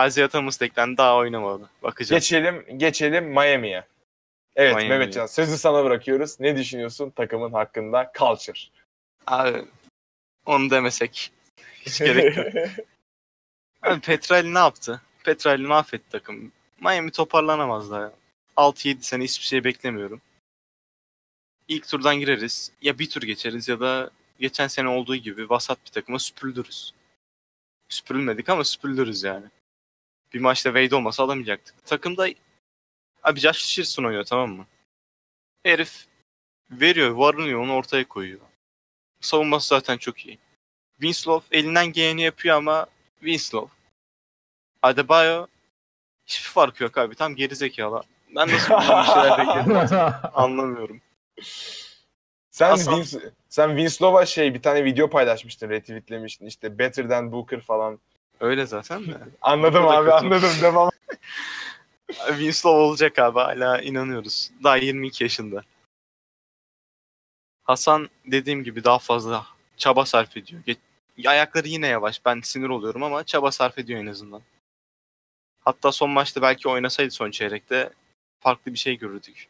Isaiah Thomas eklendi daha oynamadı. Bakacağız. geçelim geçelim Miami'ye. Evet Miami'ye. Mehmetcan sözü sana bırakıyoruz. Ne düşünüyorsun takımın hakkında? Culture. Abi onu demesek hiç gerek yok. Abi Petrali ne yaptı? Petrali mahvetti takım. Miami toparlanamaz daha. 6-7 sene hiçbir şey beklemiyorum. İlk turdan gireriz. Ya bir tur geçeriz ya da geçen sene olduğu gibi vasat bir takıma süpürülürüz. Süpürülmedik ama süpürülürüz yani. Bir maçta Wade olmasa alamayacaktık. Takımda abi Josh Richardson oynuyor tamam mı? Herif veriyor, varınıyor, onu ortaya koyuyor. Savunması zaten çok iyi. Winslow elinden geleni yapıyor ama Winslow. Adebayo hiçbir farkı yok abi. Tam geri zekalı. Ben nasıl bir şeyler bekledim anlamıyorum. Sen Hasan- Vince, sen Winslow'a şey bir tane video paylaşmıştın, retweetlemiştin. İşte Better Than Booker falan. Öyle zaten de. Anladım abi kötü. anladım. Devam. Winslow olacak abi hala inanıyoruz. Daha 22 yaşında. Hasan dediğim gibi daha fazla çaba sarf ediyor. Ge- Ayakları yine yavaş. Ben sinir oluyorum ama çaba sarf ediyor en azından. Hatta son maçta belki oynasaydı son çeyrekte farklı bir şey görürdük.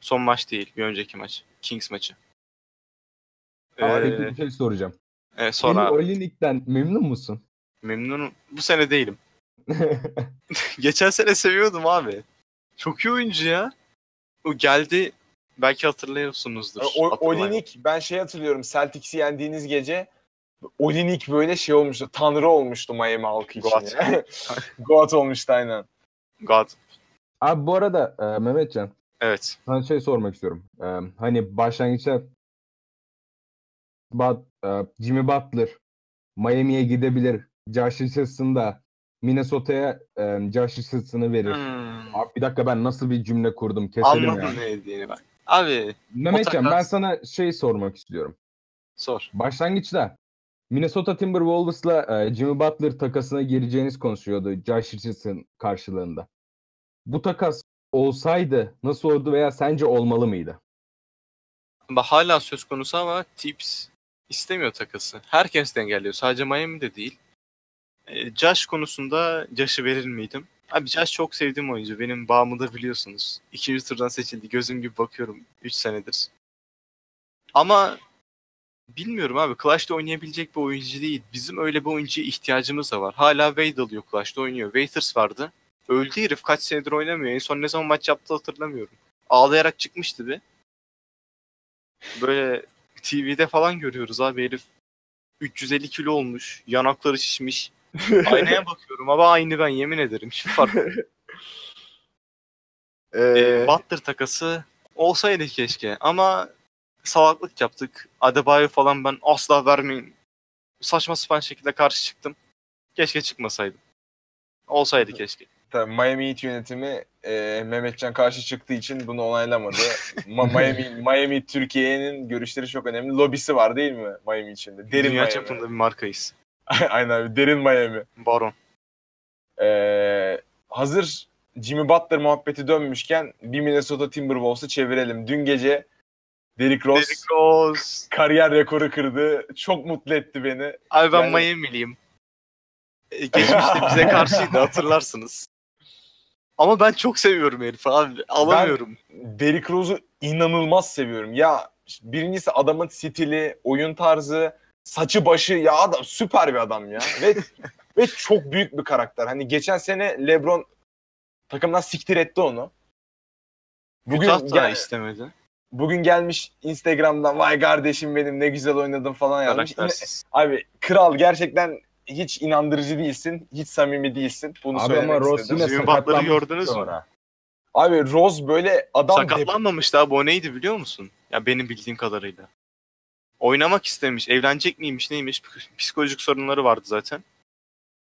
Son maç değil, bir önceki maç. Kings maçı. Ama Ee, bir şey soracağım. evet, Sonra... Olinik'ten memnun musun? memnunum. Bu sene değilim. Geçen sene seviyordum abi. Çok iyi oyuncu ya. O geldi. Belki hatırlıyorsunuzdur. O. Olinik ben şey hatırlıyorum. Celtics'i yendiğiniz gece Olinik böyle şey olmuştu. Tanrı olmuştu Miami halkı için. Ya. Goat olmuştu aynen. God. Abi bu arada e, Mehmetcan Evet. sana şey sormak istiyorum. E, hani başlangıçta But, e, Jimmy Butler Miami'ye gidebilir. Josh Richardson da Minnesota'ya e, Josh Richardson'ı verir. Hmm. Abi bir dakika ben nasıl bir cümle kurdum keselim Anladım ya. ne dediğini bak. Abi Mehmetcan takas- ben sana şey sormak istiyorum. sor. Başlangıçta Minnesota Timberwolves'la e, Jimmy Butler takasına gireceğiniz konuşuyordu Josh Richardson karşılığında. Bu takas olsaydı nasıl oldu veya sence olmalı mıydı? Ama hala söz konusu ama Tips istemiyor takası. Herkes de engelliyor. Sadece Miami'de değil. E, Josh konusunda Josh'ı verir miydim? Abi Josh çok sevdiğim oyuncu. Benim bağımı da biliyorsunuz. İkinci turdan seçildi. Gözüm gibi bakıyorum 3 senedir. Ama bilmiyorum abi. Clash'ta oynayabilecek bir oyuncu değil. Bizim öyle bir oyuncuya ihtiyacımız da var. Hala Wade alıyor Clash'ta oynuyor. Waiters vardı. Öldü herif. Kaç senedir oynamıyor. En son ne zaman maç yaptı hatırlamıyorum. Ağlayarak çıkmıştı bir. Böyle TV'de falan görüyoruz abi herif 350 kilo olmuş. Yanakları şişmiş. Aynaya bakıyorum ama aynı ben yemin ederim. Hiçbir fark yok. Ee, Ee, Butler takası olsaydı keşke ama salaklık yaptık. Adebayo falan ben asla vermeyin. Saçma sapan şekilde karşı çıktım. Keşke çıkmasaydım. Olsaydı keşke. tabii Miami Heat yönetimi e, Mehmetcan karşı çıktığı için bunu onaylamadı. Ma- Miami Miami Türkiye'nin görüşleri çok önemli. Lobisi var değil mi Miami içinde? Derin Dünya Miami. çapında bir markayız. Aynen abi. Derin Miami. Baron. Ee, hazır Jimmy Butler muhabbeti dönmüşken bir Minnesota Timberwolves'ı çevirelim. Dün gece Derrick Rose Derrick Rose. kariyer rekoru kırdı. Çok mutlu etti beni. Abi ben Yani- Miami'liyim. E, Geçmişte bize karşıydı hatırlarsınız. Ama ben çok seviyorum herifi abi. Alamıyorum. Derrick Rose'u inanılmaz seviyorum. Ya birincisi adamın stili, oyun tarzı, saçı başı ya adam süper bir adam ya. Ve ve çok büyük bir karakter. Hani geçen sene LeBron takımdan siktir etti onu. Bugün Utah da gel- istemedi. Bugün gelmiş Instagram'dan vay kardeşim benim ne güzel oynadın falan yazmış. Karaktersiz. abi kral gerçekten hiç inandırıcı değilsin. Hiç samimi değilsin. Bunu Abi söylemek ama Rose istedim. yine sakatlanmıştı gördünüz mü? sonra. Abi Rose böyle adam Sakatlanmamıştı abi o neydi biliyor musun? Ya benim bildiğim kadarıyla. Oynamak istemiş. Evlenecek miymiş neymiş? Psikolojik sorunları vardı zaten.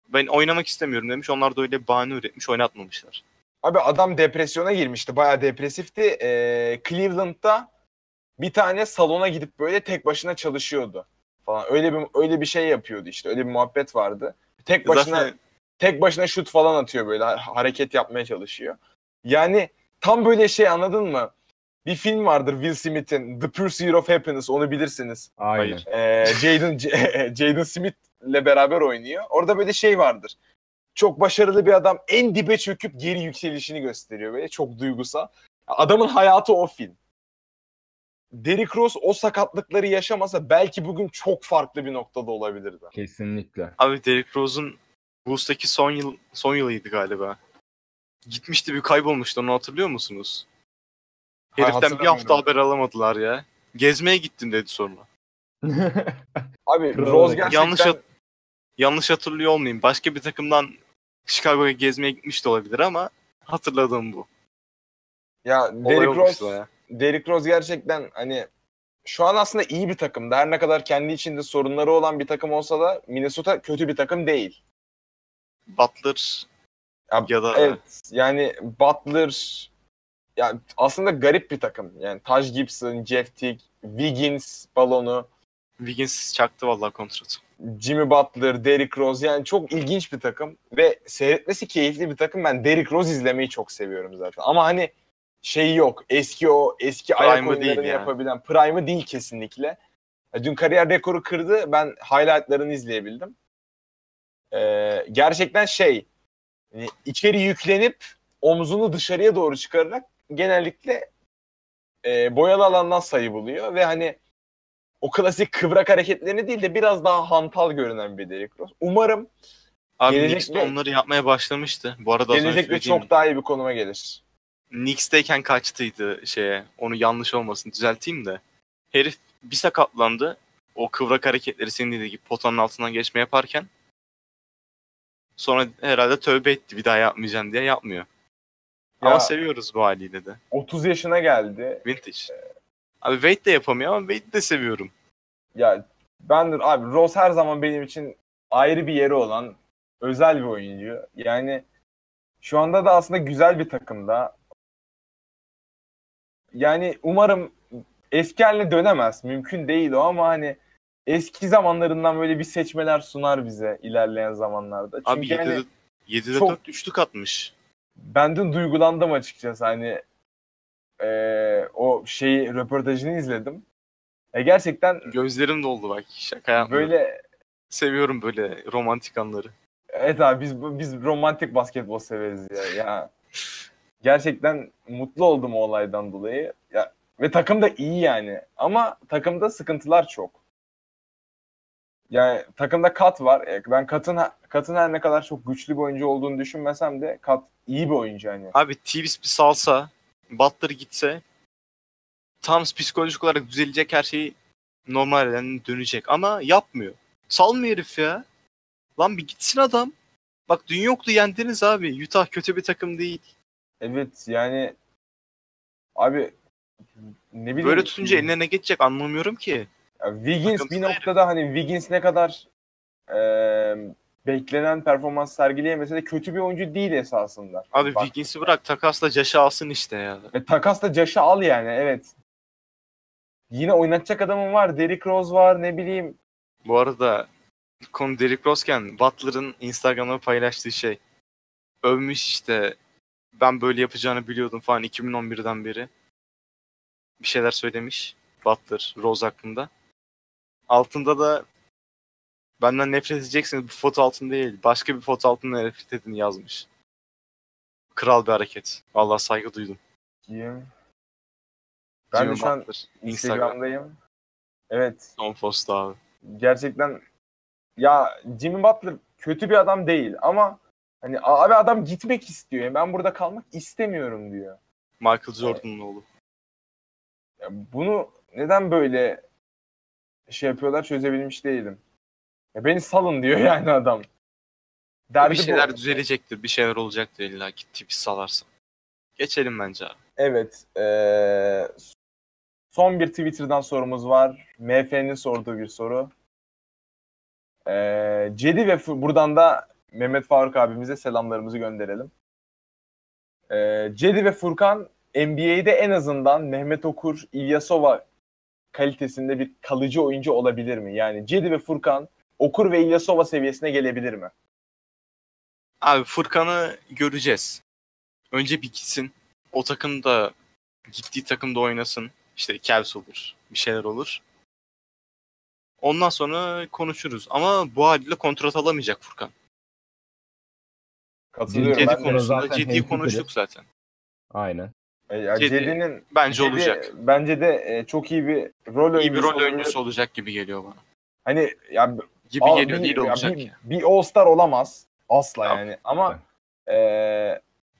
Ben oynamak istemiyorum demiş. Onlar da öyle bir bahane üretmiş. Oynatmamışlar. Abi adam depresyona girmişti. Bayağı depresifti. Ee, Cleveland'da bir tane salona gidip böyle tek başına çalışıyordu falan. Öyle bir öyle bir şey yapıyordu işte. Öyle bir muhabbet vardı. Tek başına Zaten tek başına şut falan atıyor böyle. ha- Hareket yapmaya çalışıyor. Yani tam böyle şey anladın mı? Bir film vardır Will Smith'in The Pursuit of Happiness onu bilirsiniz. Aynen. Hayır. Ee, Jaden Jaden Smith'le beraber oynuyor. Orada böyle şey vardır. Çok başarılı bir adam en dibe çöküp geri yükselişini gösteriyor böyle çok duygusal. Adamın hayatı o film. Derrick Rose o sakatlıkları yaşamasa belki bugün çok farklı bir noktada olabilirdi. Kesinlikle. Abi Derrick Rose'un Bulls'taki son yıl son yılıydı galiba. Gitmişti bir kaybolmuştu onu hatırlıyor musunuz? Hayır, Heriften bir hafta haber alamadılar ya. Gezmeye gittim dedi sonra. Abi. Rose gerçekten Yanlış hat- yanlış hatırlıyor olmayayım. Başka bir takımdan Chicago'ya gezmeye gitmiş de olabilir ama hatırladığım bu. ya Derrick Rose ya. Derrick Rose gerçekten hani şu an aslında iyi bir takımda. Her ne kadar kendi içinde sorunları olan bir takım olsa da Minnesota kötü bir takım değil. Butler Ya, ya da Evet yani Butler yani aslında garip bir takım. Yani Taj Gibson, Jeff Teague, Wiggins balonu, Wiggins çaktı vallahi kontratı. Jimmy Butler, Derrick Rose yani çok ilginç bir takım ve seyretmesi keyifli bir takım. Ben Derrick Rose izlemeyi çok seviyorum zaten. Ama hani şey yok. Eski o eski ayak oyunlarını ya. yapabilen prime'ı değil kesinlikle. Dün kariyer rekoru kırdı. Ben highlightlarını izleyebildim. Ee, gerçekten şey hani içeri yüklenip omzunu dışarıya doğru çıkararak genellikle e, boyalı alandan sayı buluyor ve hani o klasik kıvrak hareketlerini değil de biraz daha hantal görünen bir Derrick Rose. Umarım Abi Gelecekte- Knicks onları yapmaya başlamıştı. Bu arada gelecekte çok daha iyi bir konuma gelir. Knicks'teyken kaçtıydı şeye. Onu yanlış olmasın düzelteyim de. Herif bir sakatlandı. O kıvrak hareketleri senin dediğin gibi potanın altından geçme yaparken. Sonra herhalde tövbe etti bir daha yapmayacağım diye yapmıyor. Ya, Ama seviyoruz bu haliyle de. 30 yaşına geldi. Vintage. Abi Wade de yapamıyor ama Wade'i de seviyorum. Ya ben de abi Rose her zaman benim için ayrı bir yeri olan özel bir oyuncu. Yani şu anda da aslında güzel bir takımda. Yani umarım eski haline dönemez. Mümkün değil o ama hani eski zamanlarından böyle bir seçmeler sunar bize ilerleyen zamanlarda. Çünkü Abi 7'de, hani 7'de çok- 4 üçlük atmış. ben dün duygulandım açıkçası hani eee, o şeyi röportajını izledim. E gerçekten Gözlerim doldu bak şaka yapmıyorum. böyle Seviyorum böyle romantik anları. Evet abi biz biz romantik basketbol severiz ya. ya. Gerçekten mutlu oldum o olaydan dolayı. Ya ve takım da iyi yani. Ama takımda sıkıntılar çok. Yani takımda Kat var. E, Ben Kat'ın Kat'ın her ne kadar çok güçlü bir oyuncu olduğunu düşünmesem de Kat iyi bir oyuncu yani. Abi Tvis bir salsa, Butler gitse tam psikolojik olarak düzelecek her şey normalden dönecek ama yapmıyor. Salmıyor herif ya. Lan bir gitsin adam. Bak dün yoktu yendiniz abi. Utah kötü bir takım değil. Evet yani abi ne bileyim. Böyle tutunca eline ne geçecek anlamıyorum ki. Ya Wiggins bir Takıntılı noktada hani Wiggins ne kadar e, beklenen performans sergileyemese de kötü bir oyuncu değil esasında. Abi Wiggins'i bırak takasla Josh'ı alsın işte ya. E, takasla Josh'ı al yani evet. Yine oynatacak adamın var. Derrick Rose var ne bileyim. Bu arada konu Derrick Rose'ken Butler'ın Instagram'da paylaştığı şey. övmüş işte ben böyle yapacağını biliyordum falan 2011'den beri. Bir şeyler söylemiş Butler, Rose hakkında. Altında da benden nefret edeceksiniz bu foto altında değil. Başka bir foto altında nefret edin yazmış. Kral bir hareket. Vallahi saygı duydum. Diyeyim. Ben Jimmy de şu an Butler. Instagram'dayım. Evet. Son post abi. Gerçekten ya Jimmy Butler kötü bir adam değil ama hani abi adam gitmek istiyor. Yani ben burada kalmak istemiyorum diyor. Michael Jordan'ın oğlu. Ya bunu neden böyle şey yapıyorlar çözebilmiş değilim. Ya beni salın diyor yani adam. Derdi bir bu. şeyler düzelecektir. Bir şeyler olacaktır illa ki tipi salarsın. Geçelim bence abi. Evet. eee, son bir Twitter'dan sorumuz var. MF'nin sorduğu bir soru. Eee Cedi ve Fu- buradan da Mehmet Faruk abimize selamlarımızı gönderelim. Eee Cedi ve Furkan NBA'de en azından Mehmet Okur, İlyasova kalitesinde bir kalıcı oyuncu olabilir mi? Yani Cedi ve Furkan Okur ve İlyasova seviyesine gelebilir mi? Abi Furkan'ı göreceğiz. Önce bir gitsin. O takımda gittiği takımda oynasın. İşte Cavs olur. Bir şeyler olur. Ondan sonra konuşuruz. Ama bu haliyle kontrat alamayacak Furkan. Katılıyorum. Cedi konusunda ciddi konuştuk zaten. Aynen. E, Cedi Cedi'nin Bence Cedi olacak. Bence de e, çok iyi bir rol İyi bir oyuncusu rol oyuncusu olacak gibi geliyor bana. Hani ya Gibi Aa, geliyor bir, değil olacak. bir, bir All-Star olamaz. Asla Yok. yani. Ama e,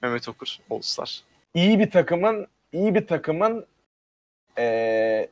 Mehmet Okur All Star. iyi bir takımın iyi bir takımın e,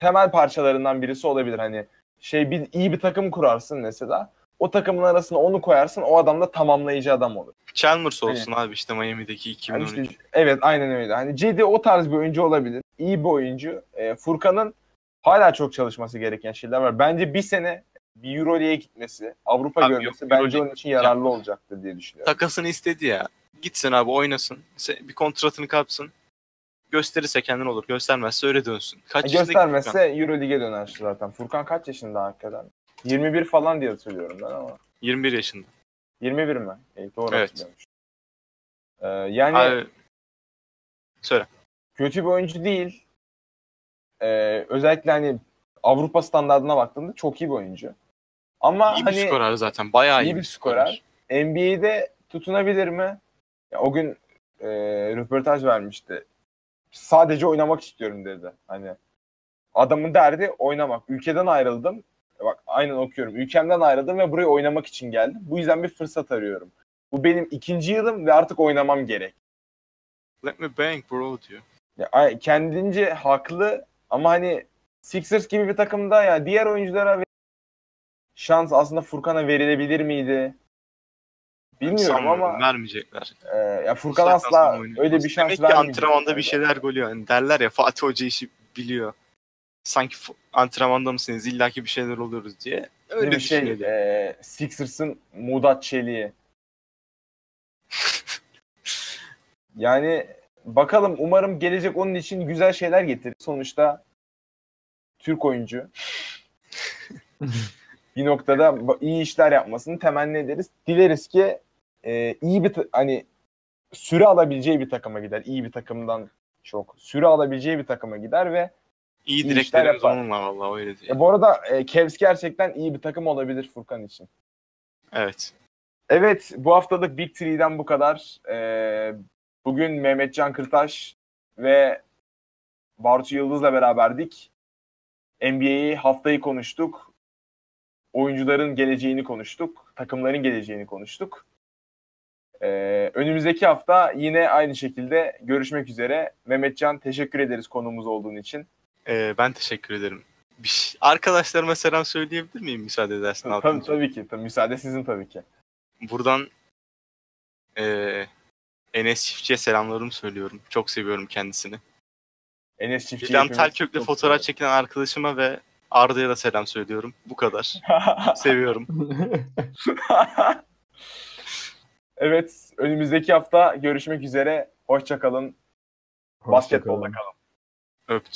temel parçalarından birisi olabilir. Hani şey bir iyi bir takım kurarsın mesela. O takımın arasına onu koyarsın. O adam da tamamlayıcı adam olur. Chalmers olsun abi işte Miami'deki Hani 2013. işte, evet aynen öyle. Hani Cedi o tarz bir oyuncu olabilir. İyi bir oyuncu. E, Furkan'ın hala çok çalışması gereken şeyler var. Bence bir sene bir Euroleague'e gitmesi, Avrupa Abi görmesi yok, bence onun için yararlı olacaktır diye düşünüyorum. Takasını istedi ya. Gitsin abi oynasın. Bir kontratını kapsın. Gösterirse kendin olur. Göstermezse öyle dönsün. Kaç Ha, yaşındaki Göstermezse? Euroleague'e döner zaten. Furkan kaç yaşında hakikaten? 21 falan diye hatırlıyorum ben ama. 21 yaşında. 21 mi? İyi, doğru Evet. Ee, yani Abi, söyle. kötü bir oyuncu değil. Ee, özellikle hani Avrupa standartına baktığımda çok iyi bir oyuncu. Ama İyi bir hani skorer zaten. Bayağı iyi, iyi bir bir skorer. NBA'de tutunabilir mi? Ya, o gün e, röportaj vermişti. Sadece oynamak istiyorum dedi. Hani adamın derdi oynamak. Ülkeden ayrıldım. Bak aynen okuyorum. Ülkemden ayrıldım ve buraya oynamak için geldim. Bu yüzden bir fırsat arıyorum. Bu benim ikinci yılım ve artık oynamam gerek. Let me bang bro diyor. Ya, kendince haklı ama hani Sixers gibi bir takımda ya diğer oyunculara şans aslında Furkan'a verilebilir miydi? Bilmiyorum ama vermeyecekler. e, ya Furkan Saatten asla öyle bir şans Demek ki antrenmanda bir şeyler golüyor. Yani derler ya Fatih Hoca işi biliyor. Sanki antrenmanda mısınız illaki bir şeyler oluyoruz diye. Öyle bir şey düşünüyor. e, Sixers'ın Mudat Çelik'i. yani bakalım umarım gelecek onun için güzel şeyler getirir. Sonuçta Türk oyuncu. bir noktada iyi işler yapmasını temenni ederiz. Dileriz ki e, iyi bir hani süre alabileceği bir takıma gider. İyi bir takımdan çok. Süre alabileceği bir takıma gider ve İyi iyi yapar. onunla valla öyle diye. e, bu arada e, Cavs gerçekten iyi bir takım olabilir Furkan için. Evet. Evet, bu haftalık Big Three'den bu kadar. Ee, bugün Mehmetcan Kırtaş ve Bartu Yıldız'la beraberdik. NBA'yi haftayı konuştuk. Oyuncuların geleceğini konuştuk. Takımların geleceğini konuştuk. Ee, önümüzdeki hafta yine aynı şekilde görüşmek üzere. Mehmetcan teşekkür ederiz konuğumuz olduğun için. Ee, ben teşekkür ederim. Bir şey- Arkadaşlarıma selam söyleyebilir miyim müsaade edersen? Tabii, tabii ki. Tabii, müsaade sizin tabii ki. Buradan eee Enes Çiftçi'ye selamlarımı söylüyorum. Çok seviyorum kendisini. Enes Çiftçi. Dilan hepimiz Telkök'le fotoğraf çekilen arkadaşıma ve Arda'ya da selam söylüyorum. Bu kadar. Seviyorum. evet, önümüzdeki hafta görüşmek üzere. Hoşça kalın. Basketbolda kalın. Öptüm.